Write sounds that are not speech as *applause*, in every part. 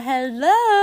Hello.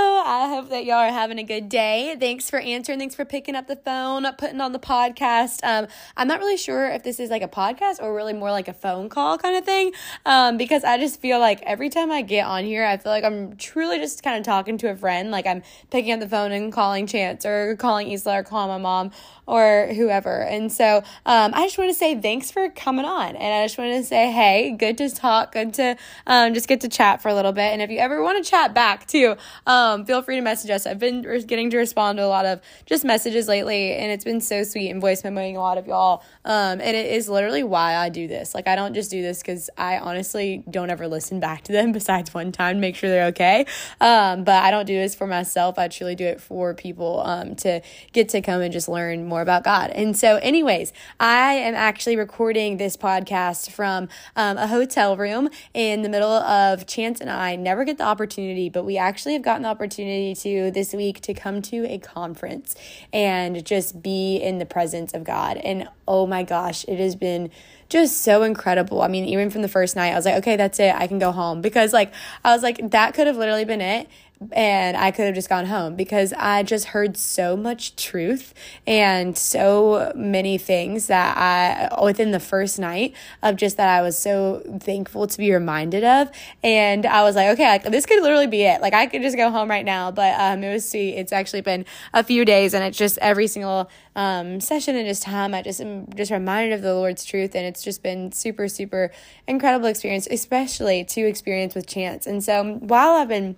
Hope that y'all are having a good day. Thanks for answering. Thanks for picking up the phone, putting on the podcast. Um, I'm not really sure if this is like a podcast or really more like a phone call kind of thing. Um, because I just feel like every time I get on here, I feel like I'm truly just kind of talking to a friend. Like I'm picking up the phone and calling Chance or calling Isla or calling my mom or whoever. And so um, I just want to say thanks for coming on. And I just want to say, hey, good to talk, good to um, just get to chat for a little bit. And if you ever want to chat back too, um, feel free to message us. I've been getting to respond to a lot of just messages lately, and it's been so sweet and voice memoing a lot of y'all. Um, and it is literally why I do this. Like, I don't just do this because I honestly don't ever listen back to them *laughs* besides one time to make sure they're okay. Um, but I don't do this for myself. I truly do it for people um, to get to come and just learn more about God. And so, anyways, I am actually recording this podcast from um, a hotel room in the middle of Chance and I never get the opportunity, but we actually have gotten the opportunity to this week to come to a conference and just be in the presence of God. And oh my gosh, it has been just so incredible. I mean, even from the first night, I was like, okay, that's it. I can go home because, like, I was like, that could have literally been it and I could have just gone home because I just heard so much truth and so many things that I within the first night of just that I was so thankful to be reminded of. And I was like okay like this could literally be it. Like I could just go home right now but um it was sweet. It's actually been a few days and it's just every single um session and just time I just am just reminded of the Lord's truth and it's just been super super incredible experience especially to experience with chance. And so while I've been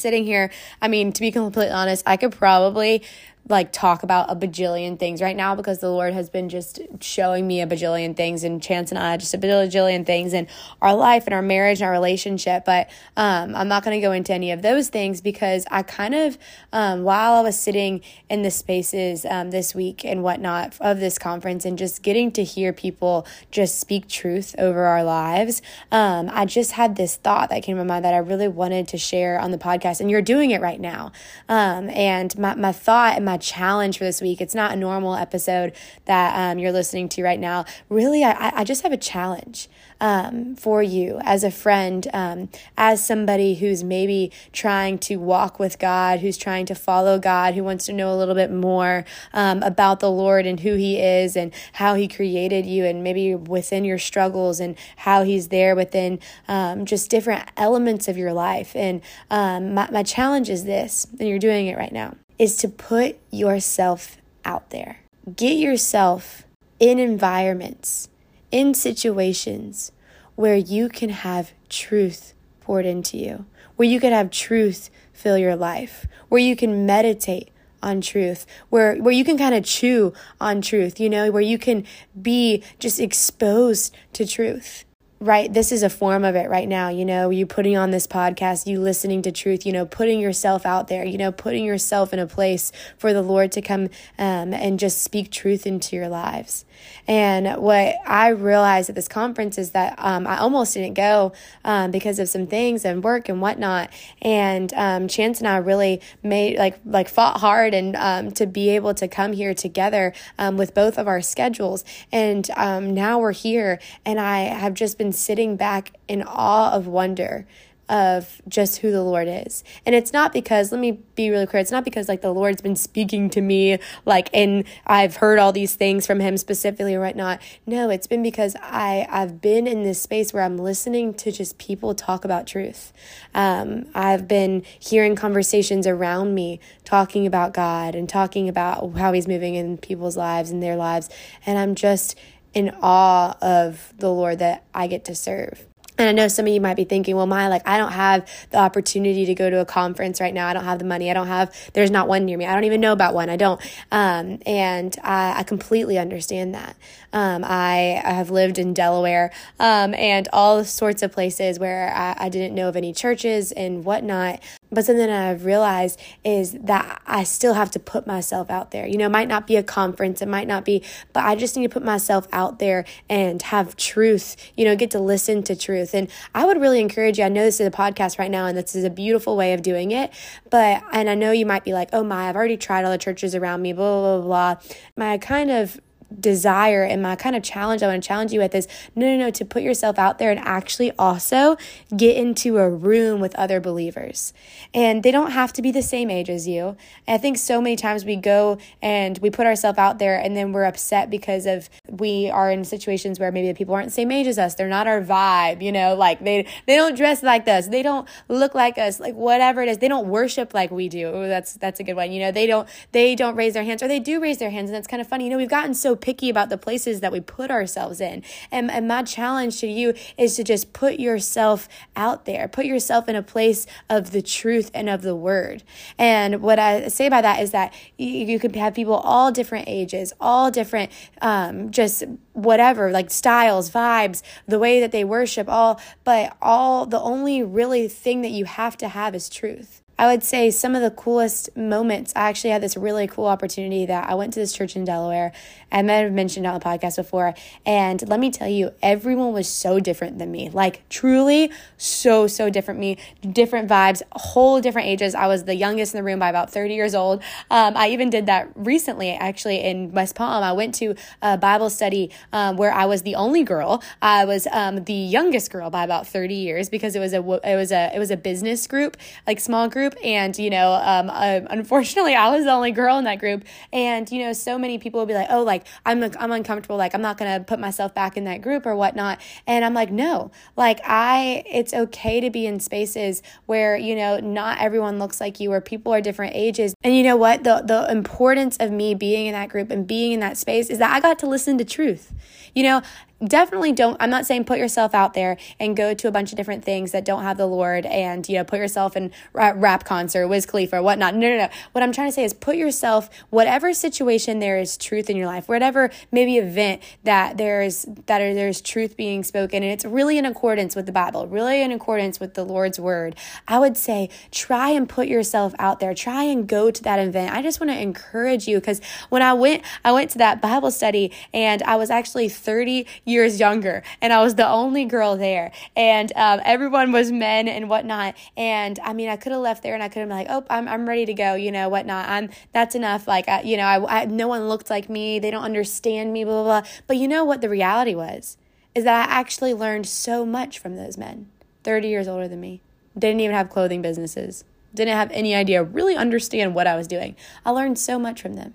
sitting here, I mean, to be completely honest, I could probably like talk about a bajillion things right now because the Lord has been just showing me a bajillion things and Chance and I just a bajillion things in our life and our marriage and our relationship. But um, I'm not going to go into any of those things because I kind of, um, while I was sitting in the spaces um, this week and whatnot of this conference and just getting to hear people just speak truth over our lives, um, I just had this thought that came to my mind that I really wanted to share on the podcast. And you're doing it right now. Um, and my, my thought and my challenge for this week. It's not a normal episode that um, you're listening to right now. Really, I, I just have a challenge um, for you as a friend, um, as somebody who's maybe trying to walk with God, who's trying to follow God, who wants to know a little bit more um, about the Lord and who He is and how He created you, and maybe within your struggles and how He's there within um, just different elements of your life. And um, my, my challenge is this, and you're doing it right now is to put yourself out there. Get yourself in environments, in situations where you can have truth poured into you, where you can have truth fill your life, where you can meditate on truth, where where you can kind of chew on truth, you know, where you can be just exposed to truth right this is a form of it right now you know you putting on this podcast you listening to truth you know putting yourself out there you know putting yourself in a place for the lord to come um, and just speak truth into your lives and what I realized at this conference is that um, I almost didn't go um, because of some things and work and whatnot. And um, Chance and I really made like like fought hard and um, to be able to come here together um, with both of our schedules. And now we're here, and I have just been sitting back in awe of wonder of just who the Lord is. And it's not because, let me be really clear, it's not because like the Lord's been speaking to me, like, and I've heard all these things from Him specifically or whatnot. No, it's been because I, I've been in this space where I'm listening to just people talk about truth. Um, I've been hearing conversations around me talking about God and talking about how He's moving in people's lives and their lives. And I'm just in awe of the Lord that I get to serve. And I know some of you might be thinking, well, my, like, I don't have the opportunity to go to a conference right now. I don't have the money. I don't have, there's not one near me. I don't even know about one. I don't. Um, and I, I completely understand that. Um, I, I have lived in Delaware um, and all sorts of places where I, I didn't know of any churches and whatnot. But something I've realized is that I still have to put myself out there. You know, it might not be a conference, it might not be, but I just need to put myself out there and have truth, you know, get to listen to truth. And I would really encourage you. I know this is a podcast right now, and this is a beautiful way of doing it. But, and I know you might be like, oh my, I've already tried all the churches around me, blah, blah, blah, blah. My kind of desire and my kind of challenge I want to challenge you with is no, no, no, to put yourself out there and actually also get into a room with other believers. And they don't have to be the same age as you. And I think so many times we go and we put ourselves out there and then we're upset because of we are in situations where maybe the people aren't the same age as us. They're not our vibe, you know, like they they don't dress like us. They don't look like us, like whatever it is. They don't worship like we do. Ooh, that's that's a good one. You know, they don't they don't raise their hands or they do raise their hands and that's kind of funny. You know, we've gotten so picky about the places that we put ourselves in. And, and my challenge to you is to just put yourself out there. Put yourself in a place of the truth and of the word. And what I say by that is that you, you could have people all different ages, all different um, just whatever, like styles, vibes, the way that they worship, all, but all the only really thing that you have to have is truth. I would say some of the coolest moments. I actually had this really cool opportunity that I went to this church in Delaware. I might have mentioned on the podcast before. And let me tell you, everyone was so different than me. Like, truly, so, so different me, different vibes, whole different ages. I was the youngest in the room by about 30 years old. Um, I even did that recently, actually, in West Palm. I went to a Bible study um, where I was the only girl. I was um, the youngest girl by about 30 years because it was a, it was a, it was a business group, like small group group. And, you know, um, uh, unfortunately, *laughs* I was the only girl in that group. And, you know, so many people would be like, oh, like, I'm, I'm uncomfortable. Like, I'm not going to put myself back in that group or whatnot. And I'm like, no, like, I, it's okay to be in spaces where, you know, not everyone looks like you, where people are different ages. And you know what? The, the importance of me being in that group and being in that space is that I got to listen to truth. You know, definitely don't i'm not saying put yourself out there and go to a bunch of different things that don't have the lord and you know put yourself in rap concert wiz khalifa or whatnot. No no no. What i'm trying to say is put yourself whatever situation there is truth in your life whatever maybe event that there's that there's truth being spoken and it's really in accordance with the bible really in accordance with the lord's word i would say try and put yourself out there. Try and go to that event. I just want to encourage you because when i went i went to that bible study and i was actually 30 years younger, and I was the only girl there, and um, everyone was men and whatnot. And I mean, I could have left there, and I could have been like, "Oh, I'm I'm ready to go," you know, whatnot. I'm that's enough. Like, I, you know, I, I no one looked like me. They don't understand me. Blah blah blah. But you know what the reality was is that I actually learned so much from those men, thirty years older than me. Didn't even have clothing businesses. Didn't have any idea, really understand what I was doing. I learned so much from them.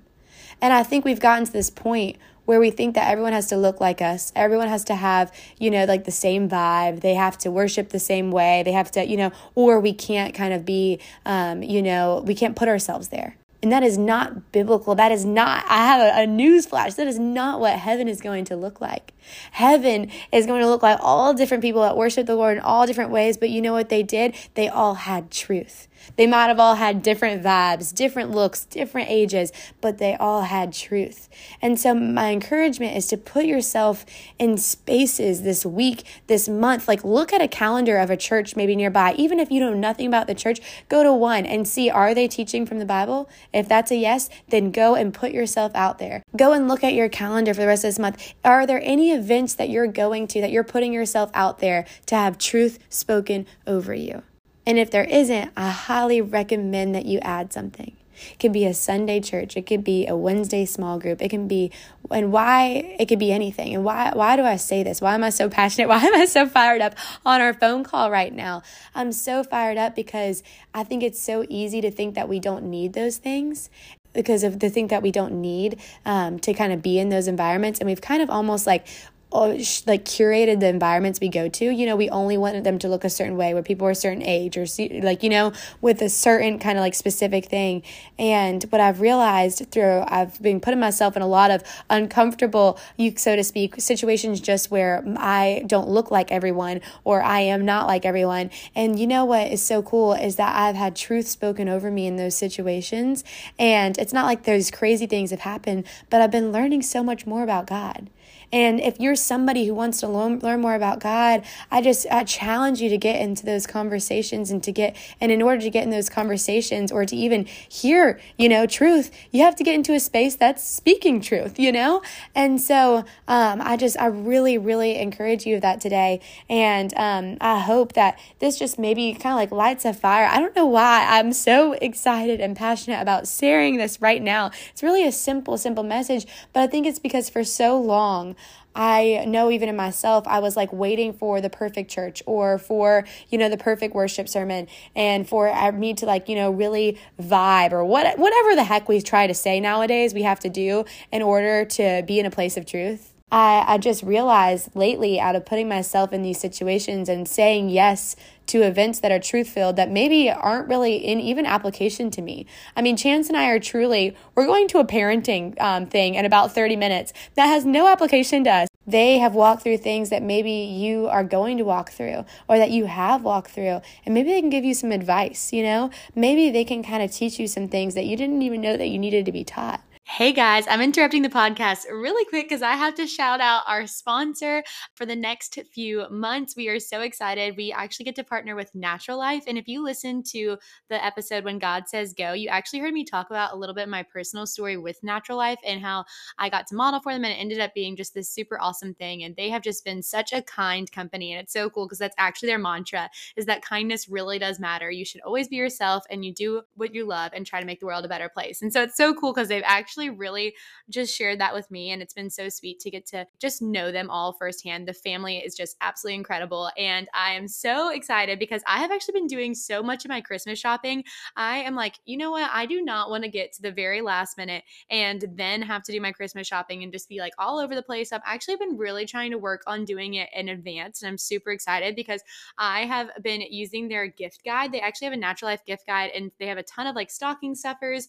And I think we've gotten to this point where we think that everyone has to look like us. Everyone has to have, you know, like the same vibe. They have to worship the same way. They have to, you know, or we can't kind of be, um, you know, we can't put ourselves there. And that is not biblical. That is not, I have a, a news flash. That is not what heaven is going to look like. Heaven is going to look like all different people that worship the Lord in all different ways. But you know what they did? They all had truth. They might have all had different vibes, different looks, different ages, but they all had truth. And so, my encouragement is to put yourself in spaces this week, this month. Like, look at a calendar of a church maybe nearby. Even if you know nothing about the church, go to one and see are they teaching from the Bible? If that's a yes, then go and put yourself out there. Go and look at your calendar for the rest of this month. Are there any events that you're going to that you're putting yourself out there to have truth spoken over you? And if there isn't, I highly recommend that you add something. It could be a Sunday church. It could be a Wednesday small group. It can be, and why, it could be anything. And why, why do I say this? Why am I so passionate? *laughs* Why am I so fired up on our phone call right now? I'm so fired up because I think it's so easy to think that we don't need those things because of the thing that we don't need um, to kind of be in those environments. And we've kind of almost like like curated the environments we go to. You know, we only wanted them to look a certain way where people are a certain age or like, you know, with a certain kind of like specific thing. And what I've realized through, I've been putting myself in a lot of uncomfortable, you so to speak, situations just where I don't look like everyone or I am not like everyone. And you know what is so cool is that I've had truth spoken over me in those situations. And it's not like those crazy things have happened, but I've been learning so much more about God. And if you're somebody who wants to learn, learn more about God, I just I challenge you to get into those conversations and to get, and in order to get in those conversations or to even hear, you know, truth, you have to get into a space that's speaking truth, you know? And so um, I just, I really, really encourage you of that today. And um, I hope that this just maybe kind of like lights a fire. I don't know why I'm so excited and passionate about sharing this right now. It's really a simple, simple message, but I think it's because for so long, I know even in myself, I was like waiting for the perfect church or for, you know, the perfect worship sermon and for uh, me to like, you know, really vibe or what, whatever the heck we try to say nowadays we have to do in order to be in a place of truth. I, I just realized lately out of putting myself in these situations and saying yes to events that are truth filled that maybe aren't really in even application to me. I mean, Chance and I are truly, we're going to a parenting um, thing in about 30 minutes that has no application to us. They have walked through things that maybe you are going to walk through or that you have walked through. And maybe they can give you some advice, you know? Maybe they can kind of teach you some things that you didn't even know that you needed to be taught. Hey guys, I'm interrupting the podcast really quick because I have to shout out our sponsor for the next few months. We are so excited. We actually get to partner with Natural Life. And if you listen to the episode when God says go, you actually heard me talk about a little bit my personal story with Natural Life and how I got to model for them and it ended up being just this super awesome thing. And they have just been such a kind company. And it's so cool because that's actually their mantra is that kindness really does matter. You should always be yourself and you do what you love and try to make the world a better place. And so it's so cool because they've actually actually really just shared that with me. And it's been so sweet to get to just know them all firsthand. The family is just absolutely incredible. And I am so excited because I have actually been doing so much of my Christmas shopping. I am like, you know what? I do not want to get to the very last minute and then have to do my Christmas shopping and just be like all over the place. I've actually been really trying to work on doing it in advance. And I'm super excited because I have been using their gift guide. They actually have a natural life gift guide and they have a ton of like stocking stuffers.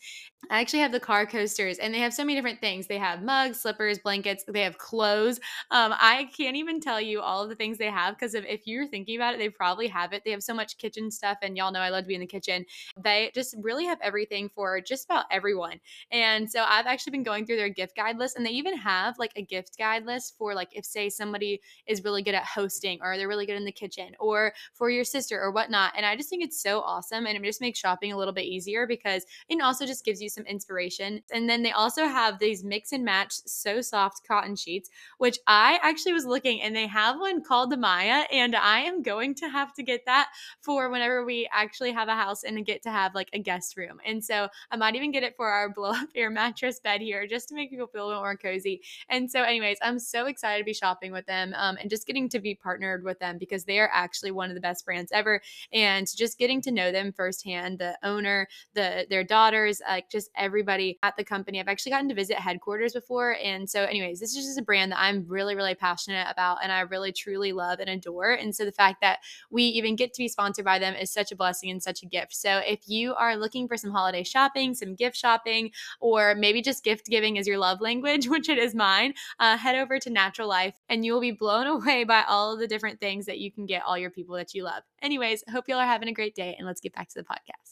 I actually have the car coasters and they have so many different things. They have mugs, slippers, blankets, they have clothes. Um, I can't even tell you all of the things they have because if, if you're thinking about it, they probably have it. They have so much kitchen stuff, and y'all know I love to be in the kitchen. They just really have everything for just about everyone. And so I've actually been going through their gift guide list, and they even have like a gift guide list for like if say somebody is really good at hosting or they're really good in the kitchen or for your sister or whatnot. And I just think it's so awesome, and it just makes shopping a little bit easier because it also just gives you some inspiration. And then they also have these mix and match so soft cotton sheets, which I actually was looking and they have one called the Maya, and I am going to have to get that for whenever we actually have a house and get to have like a guest room. And so I might even get it for our *laughs* blow up air mattress bed here just to make people feel a little more cozy. And so, anyways, I'm so excited to be shopping with them um, and just getting to be partnered with them because they are actually one of the best brands ever. And just getting to know them firsthand, the owner, the their daughters, like just everybody at the company company. I've actually gotten to visit headquarters before. And so, anyways, this is just a brand that I'm really, really passionate about and I really, truly love and adore. And so, the fact that we even get to be sponsored by them is such a blessing and such a gift. So, if you are looking for some holiday shopping, some gift shopping, or maybe just gift giving is your love language, *laughs* which it is mine, uh, head over to Natural Life and you will be blown *laughs* away by all of the different things that you can get all your people that you love. Anyways, hope y'all are having a great day and let's get back to the podcast.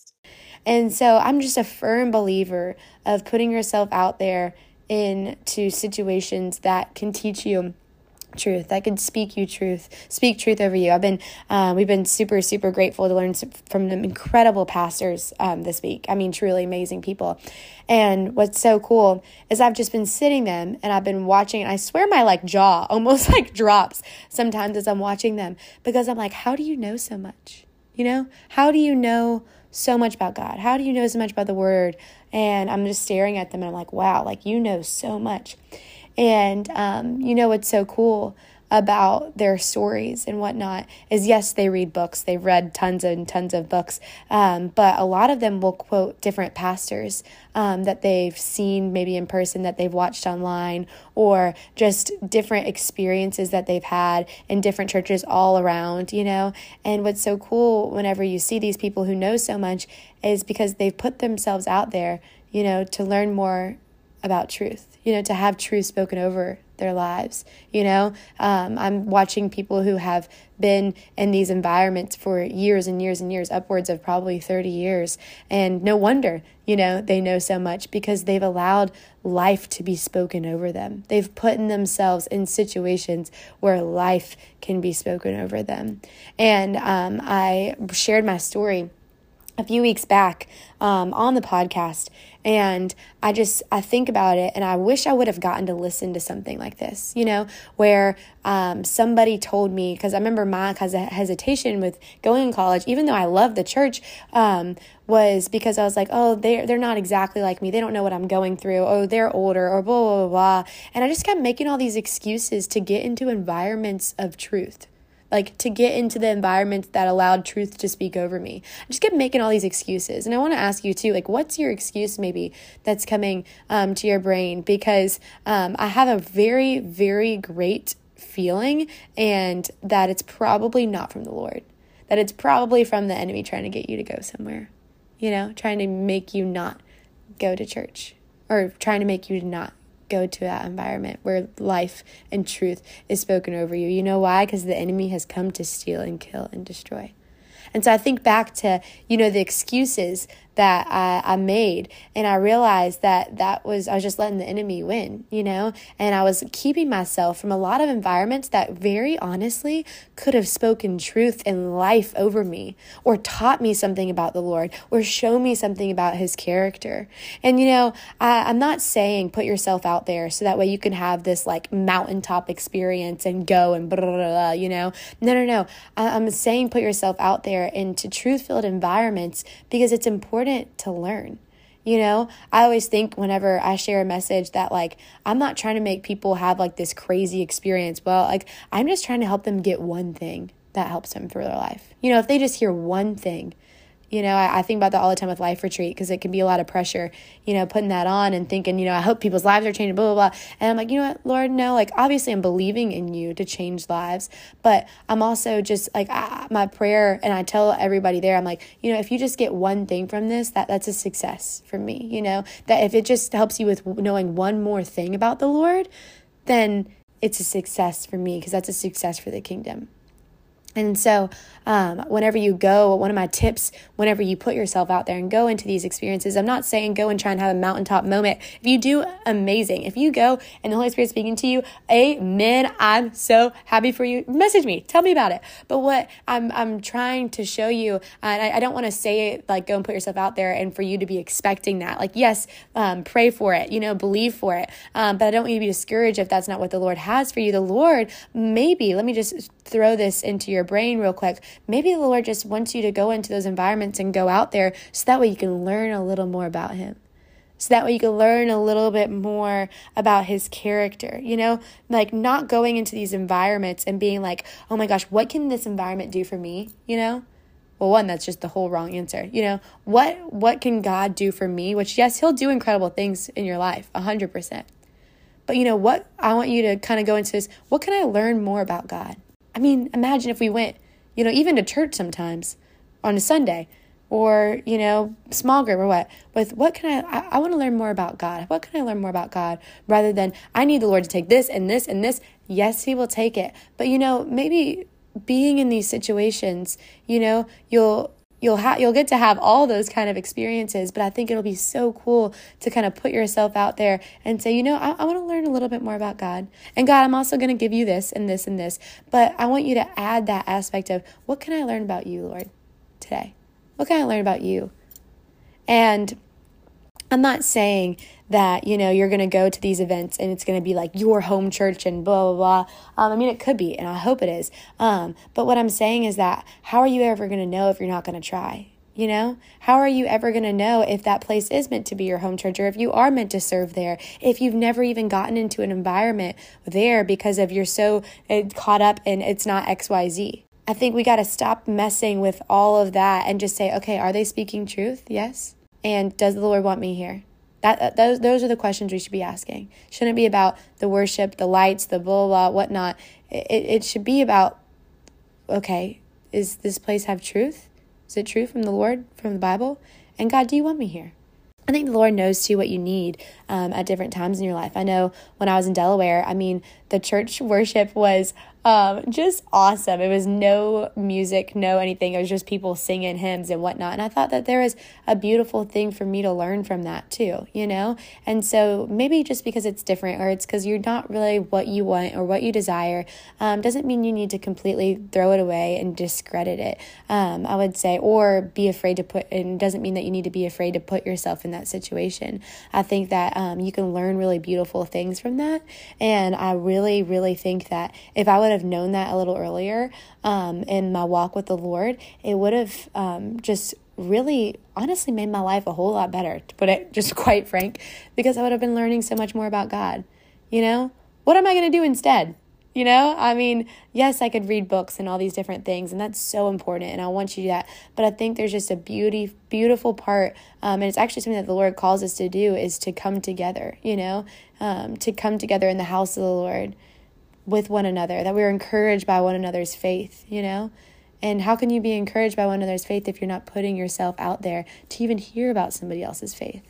And so I'm just a firm believer of putting yourself out there into situations that can teach you truth that can speak you truth speak truth over you. I've been uh, we've been super super grateful to learn from incredible pastors um, this week. I mean truly amazing people. And what's so cool is i've just been sitting them and i've been watching and i swear my like jaw *laughs* almost like drops sometimes as i'm watching them because i'm like how do you know so much? You know? How do you know so much about God? How do you know so much about the Word? And I'm just staring at them and I'm like, wow, like you know so much. And um, you know what's so cool about their stories and whatnot is yes, they read books. They've read tons and tons of books, um, but a lot of them will quote different pastors um, that they've seen maybe in person, that they've watched online, or just different experiences that they've had in different churches all around, you know. And what's so cool whenever you see these people who know so much is because they've put themselves out there, you know, to learn more about truth, you know, to have truth spoken over their lives. You know, um, I'm watching people who have been in these environments for years and years and years, upwards of probably 30 years. And no wonder, you know, they know so much because they've allowed life to be spoken over them. They've put themselves in situations where life can be spoken over them. And um, I shared my story a few weeks back um, on the podcast and i just i think about it and i wish i would have gotten to listen to something like this you know where um, somebody told me because i remember my hesitation with going to college even though i love the church um, was because i was like oh they're, they're not exactly like me. They don't know what i'm going through. Oh they're older or blah blah blah, blah. and i just kept making all these excuses to get into environments of truth like to get into the environment that allowed truth to speak over me. I just kept making all these excuses. And I want to ask you too, like, what's your excuse maybe that's coming um, to your brain? Because um, I have a very, very great feeling and that it's probably not from the Lord, that it's probably from the enemy trying to get you to go somewhere, you know, trying to make you not go to church or trying to make you not go to that environment where life and truth is spoken over you. You know why? Because the enemy has come to steal and kill and destroy. And so I think back to, you know, the excuses that I, I made. And I realized that that was, I was just letting the enemy win, you know? And I was keeping myself from a lot of environments that very honestly could have spoken truth and life over me or taught me something about the Lord or show me something about his character. And, you know, I, I'm not saying put yourself out there so that way you can have this like mountaintop experience and go and blah, blah, blah, you know? No, no, no. I, I'm saying put yourself out there into truth filled environments because it's important important to learn. You know, I always think whenever I share a message that, like, I'm not trying to make people have like this crazy experience. Well, like, I'm just trying to help them get one thing that helps them through their life. You know, if they just hear one thing you know, I, I think about that all the time with Life Retreat because it can be a lot of pressure, you know, putting that on and thinking, you know, I hope people's lives are changing, blah, blah, blah. And I'm like, you know what, Lord, no, like, obviously I'm believing in you to change lives, but I'm also just like, I, my prayer, and I tell everybody there, I'm like, you know, if you just get one thing from this, that that's a success for me, you know, that if it just helps you with knowing one more thing about the Lord, then it's a success for me because that's a success for the kingdom. And so, um, whenever you go, one of my tips, whenever you put yourself out there and go into these experiences, I'm not saying go and try and have a mountaintop moment. If you do, amazing. If you go and the Holy Spirit is speaking to you, amen. I'm so happy for you. Message me, tell me about it. But what I'm, I'm trying to show you, and I, I don't want to say it like go and put yourself out there and for you to be expecting that. Like, yes, um, pray for it, you know, believe for it. Um, but I don't want you to be discouraged if that's not what the Lord has for you. The Lord, maybe, let me just throw this into your brain real quick. Maybe the Lord just wants you to go into those environments and go out there so that way you can learn a little more about Him. So that way you can learn a little bit more about his character, you know, like not going into these environments and being like, oh my gosh, what can this environment do for me? You know, well one that's just the whole wrong answer you know what what can god do for me which yes he'll do incredible things in your life 100% but you know what i want you to kind of go into this what can i learn more about god I mean, imagine if we went, you know, even to church sometimes on a Sunday or, you know, small group or what, with what can I, I, I want to learn more about God. What can I learn more about God rather than I need the Lord to take this and this and this. Yes, He will take it. But, you know, maybe being in these situations, you know, you'll, you'll have you'll get to have all those kind of experiences but i think it'll be so cool to kind of put yourself out there and say you know i, I want to learn a little bit more about god and god i'm also going to give you this and this and this but i want you to add that aspect of what can i learn about you lord today? What can i learn about you? And I'm not saying that, you know, you're going to go to these events and it's going to be like your home church and blah, blah, blah. Um, I mean, it could be, and I hope it is. Um, but what I'm saying is that how are you ever going to know if you're not going to try? You know, how are you ever going to know if that place is meant to be your home church or if you are meant to serve there? If you've never even gotten into an environment there because of you're so eh, caught up in it's not XYZ. I think we got to stop messing with all of that and just say, okay, are they speaking truth? Yes. And does the Lord want me here? That, those, those are the questions we should be asking. Shouldn't be about the worship, the lights, the blah, blah, whatnot. It, it should be about, okay, is this place have truth? Is it true from the Lord, from the Bible? And God, do you want me here? I think the Lord knows too what you need um, at different times in your life. I know when I was in Delaware, I mean, the church *laughs* worship was um, just awesome. It was no music, no anything. It was just people singing hymns and whatnot. And I thought that there was a beautiful thing for me to learn from that too, you know? And so maybe just because it's different or it's because you're not really what you want or what you desire um, doesn't mean you need to completely throw it away and discredit it, um, I would say, or be afraid to put, and doesn't mean that you need to be afraid to put yourself in that situation. I think that um, you can learn really beautiful things from that. And I really, really think that if I would have known that a little earlier um, in my walk with the Lord, it would have um, just really honestly made my life a whole lot better, to put it *laughs* just quite frank, because I would have been learning so much more about God. You know, what am I going to do instead? You know, I mean, yes, I could read books and all these different things, and that's so important, and I want you to that. But I think there's just a beauty, beautiful part, um, and it's actually something that the Lord calls us to do is to come together. You know, um, to come together in the house of the Lord with one another, that we're encouraged by one another's faith, you know? And how can you be encouraged by one another's faith if you're not putting yourself out there to even hear about somebody else's faith,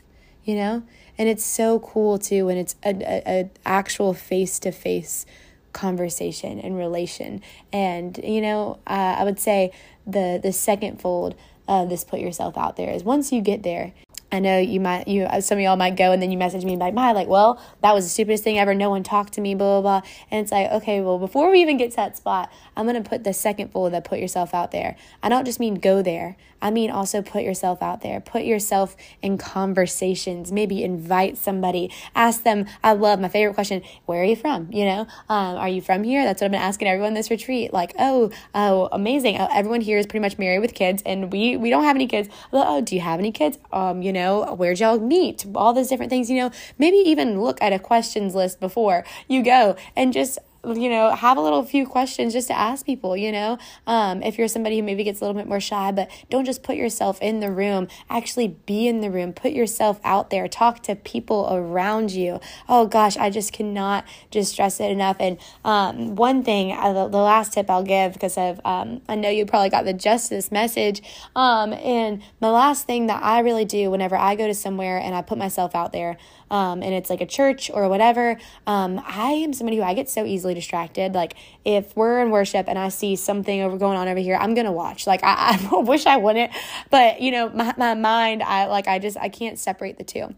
you know? And it's so cool too when it's a, a, a actual face to face conversation and relation. And, you know, uh, I would say the, the second fold of this put yourself out there is once you get there, I know you might, you some of y'all might go and then you message me like, "My, like, well, that was the stupidest thing ever. No one talked to me, blah blah blah." And it's like, okay, well, before we even get to that spot, I'm gonna put the second fold that put yourself out there. I don't just mean go there. I mean also put yourself out there. Put yourself in conversations. Maybe invite somebody. Ask them. I love my favorite question. Where are you from? You know, um, are you from here? That's what I've been asking everyone this retreat. Like, oh, oh, amazing. Uh, everyone here is pretty much married with kids, and we we don't have any kids. Oh, do you have any kids? Um, you know know, where'd y'all meet? All those different things, you know, maybe even look at a questions list before you go and just you know, have a little few questions just to ask people, you know, um, if you're somebody who maybe gets a little bit more shy, but don't just put yourself in the room, actually be in the room, put yourself out there, talk to people around you. Oh gosh, I just cannot just stress it enough. And um, one thing, uh, the, the, last tip I'll give because of, um, I know you probably got the just this message. Um, and the last thing that I really do whenever I go to somewhere and I put myself out there, um, and it's like a church or whatever, um, I am somebody who I get so easily distracted. Like if we're in worship and I see something over going on over here, I'm gonna watch. Like I, *laughs* I wish I wouldn't, but you know, my, my mind, I like I just I can't separate the two.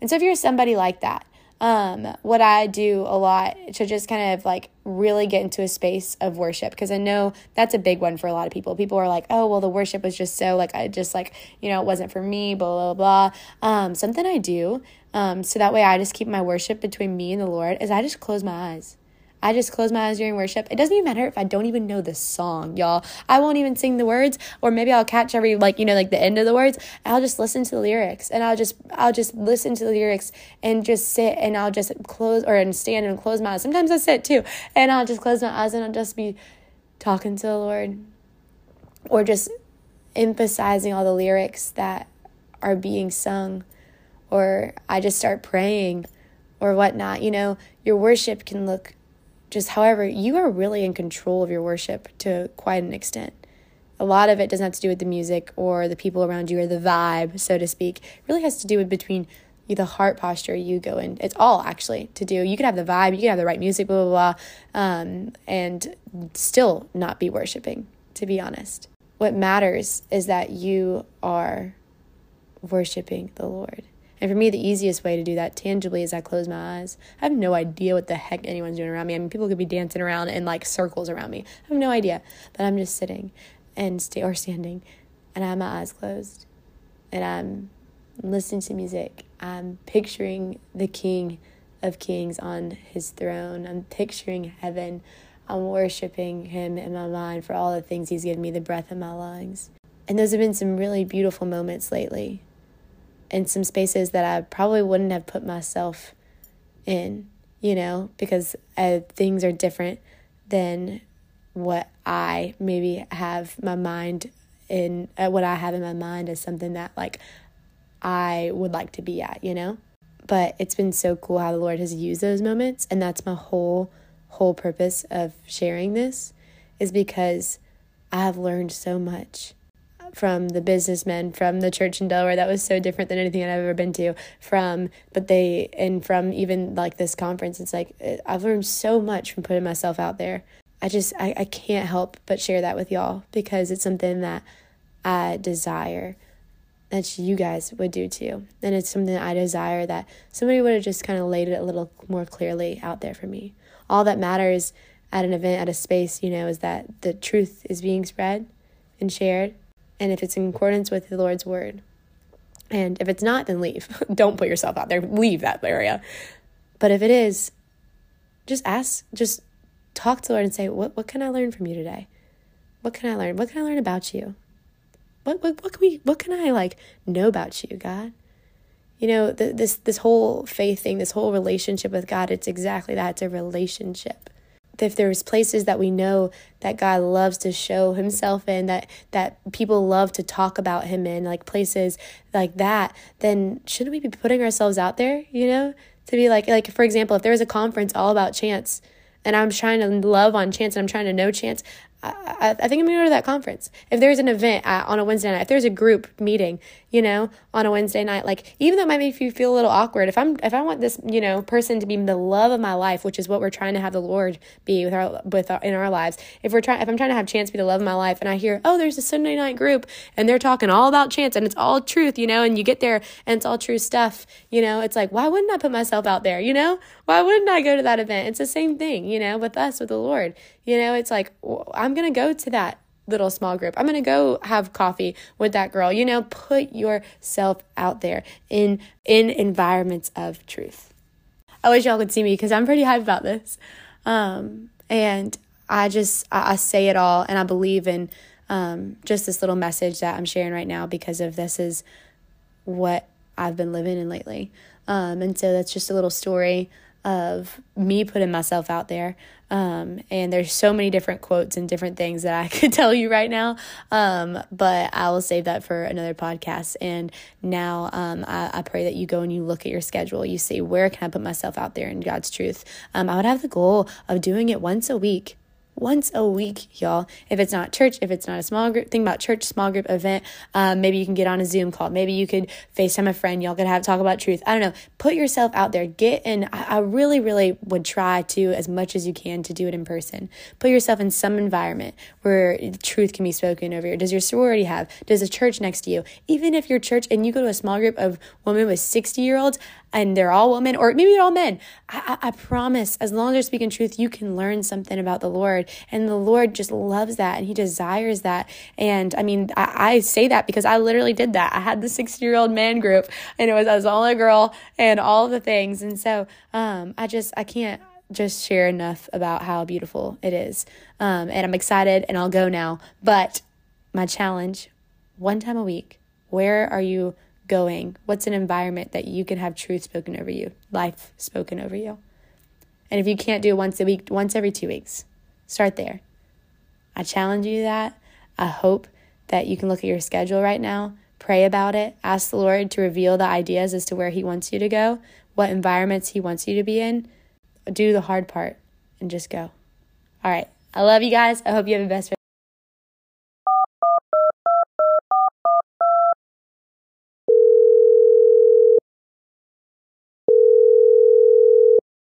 And so if you're somebody like that, um, what I do a lot to just kind of like really get into a space of worship because I know that's a big one for a lot of people. People are like, oh, well, the worship was just so like, I just like, you know, it wasn't for me, blah, blah, blah. Um, something I do, um, so that way I just keep my worship between me and the Lord is I just close my eyes. I just close my eyes during worship. It doesn't even matter if I don't even know the song, y'all. I won't even sing the words, or maybe I'll catch every like you know like the end of the words. I'll just listen to the lyrics, and I'll just I'll just listen to the lyrics and just sit, and I'll just close or and stand and close my eyes. Sometimes I sit too, and I'll just close my eyes and I'll just be talking to the Lord, or just emphasizing all the lyrics that are being sung, or I just start praying, or whatnot. You know, your worship can look just however, you are really in control of your worship to quite an extent. A lot of it doesn't have to do with the music or the people around you or the vibe, so to speak. It really has to do with between the heart posture you go in. It's all actually to do. You can have the vibe, you can have the right music, blah, blah, blah, um, and still not be worshiping, to be honest. What matters is that you are worshiping the Lord. And for me, the easiest way to do that tangibly is I close my eyes. I have no idea what the heck anyone's doing around me. I mean, people could be dancing around in like circles around me. I have no idea. But I'm just sitting and stay or standing and I have my eyes closed and I'm listening to music. I'm picturing the King of Kings on his throne. I'm picturing heaven. I'm worshiping him in my mind for all the things he's given me, the breath in my lungs. And those have been some really beautiful moments lately in some spaces that I probably wouldn't have put myself in, you know, because uh, things are different than what I maybe have my mind in, uh, what I have in my mind is something that like I would like to be at, you know? But it's been so cool how the Lord has used those moments. And that's my whole, whole purpose of sharing this is because I have learned so much from the businessmen from the church in Delaware. That was so different than anything I've ever been to from but they and from even like this conference it's like uh, I've learned so much from putting myself out there. I just I, I can't help but share that with y'all because it's something that I desire that you guys would do too. And it's something I desire that somebody would have just kind of laid it a little more clearly out there for me. All that matters at an event at a space you know is that the truth is being spread and shared and if it's in accordance with the Lord's word. And if it's not, then leave. *laughs* Don't put yourself out there. Leave that area. But if it is, just ask, just talk to the Lord and say, what, what can I learn from you today? What can I learn? What can I learn about you? What, what, what can we, what can I like know about you, God? You know, the, this, this whole faith thing, this whole relationship with God, it's exactly that. It's a relationship if there's places that we know that God loves to show himself in that that people love to talk about him in like places like that then shouldn't we be putting ourselves out there you know? To be like like for example if there was a conference all about chance and I'm trying to love on chance and I'm trying to know chance I, I think I'm gonna go to that conference. If there's an event at, on a Wednesday night, if there's a group meeting, you know, on a Wednesday night, like even though it might make you feel a little awkward, if I'm if I want this, you know, person to be the love of my life, which is what we're trying to have the Lord be with our with our in our lives. If we're trying, if I'm trying to have chance be the love of my life, and I hear, oh, there's a Sunday night group, and they're talking all about chance, and it's all truth, you know, and you get there and it's all true stuff, you know, it's like why wouldn't I put myself out there, you know? Why wouldn't I go to that event? It's the same thing, you know, with us with the Lord. You know, it's like, I'm going to go to that little small group. I'm going to go have coffee with that girl. You know, put yourself out there in in environments of truth. I wish y'all could see me because I'm pretty hyped about this. Um, and I just I, I, say it all and I believe in um, just this little message that I'm sharing right now because of this is what I've been living in lately. Um, and so that's just a little story of me putting myself out there. Um, and there's so many different quotes and different things that I *laughs* could tell you right now. Um, but I will save that for another podcast. And now um, I, I, pray that you go and you look at your schedule. You see, where can I put myself out there in God's truth? Um, I would have the goal of doing it once a week once a week, y'all. If it's not church, if it's not a small group, think about church, small group event. Um, maybe you can get on a Zoom call. Maybe you could FaceTime a friend. Y'all could have talk about truth. I don't know. Put yourself out there. Get in. I, I really, really would try to, as much as you can, to do it in person. Put yourself in some environment where truth can be spoken over you. Does your sorority have? Does a church next to you? Even if your church and you go to a small group of women with 60 year olds, and they're all women, or maybe they're all men. I, I, I, promise, as long as they're speaking truth, you can learn something about the Lord. And the Lord just loves that and He desires that. And I mean, I, I say that because I literally did that. I had the 60 year old man group, and it was, I was only a girl and all the things. And so um, I just, I can't just share enough about how beautiful it is. Um, and I'm excited and I'll go now. But my challenge one time a week, where are you? Going? What's an environment that you can have truth spoken over you, life spoken over you? And if you can't do it once a week, once every two weeks, start there. I challenge you that. I hope that you can look at your schedule right now, pray about it, ask the Lord to reveal the ideas as to where He wants you to go, what environments He wants you to be in. Do the hard part and just go. All right. I love you guys. I hope you have the best.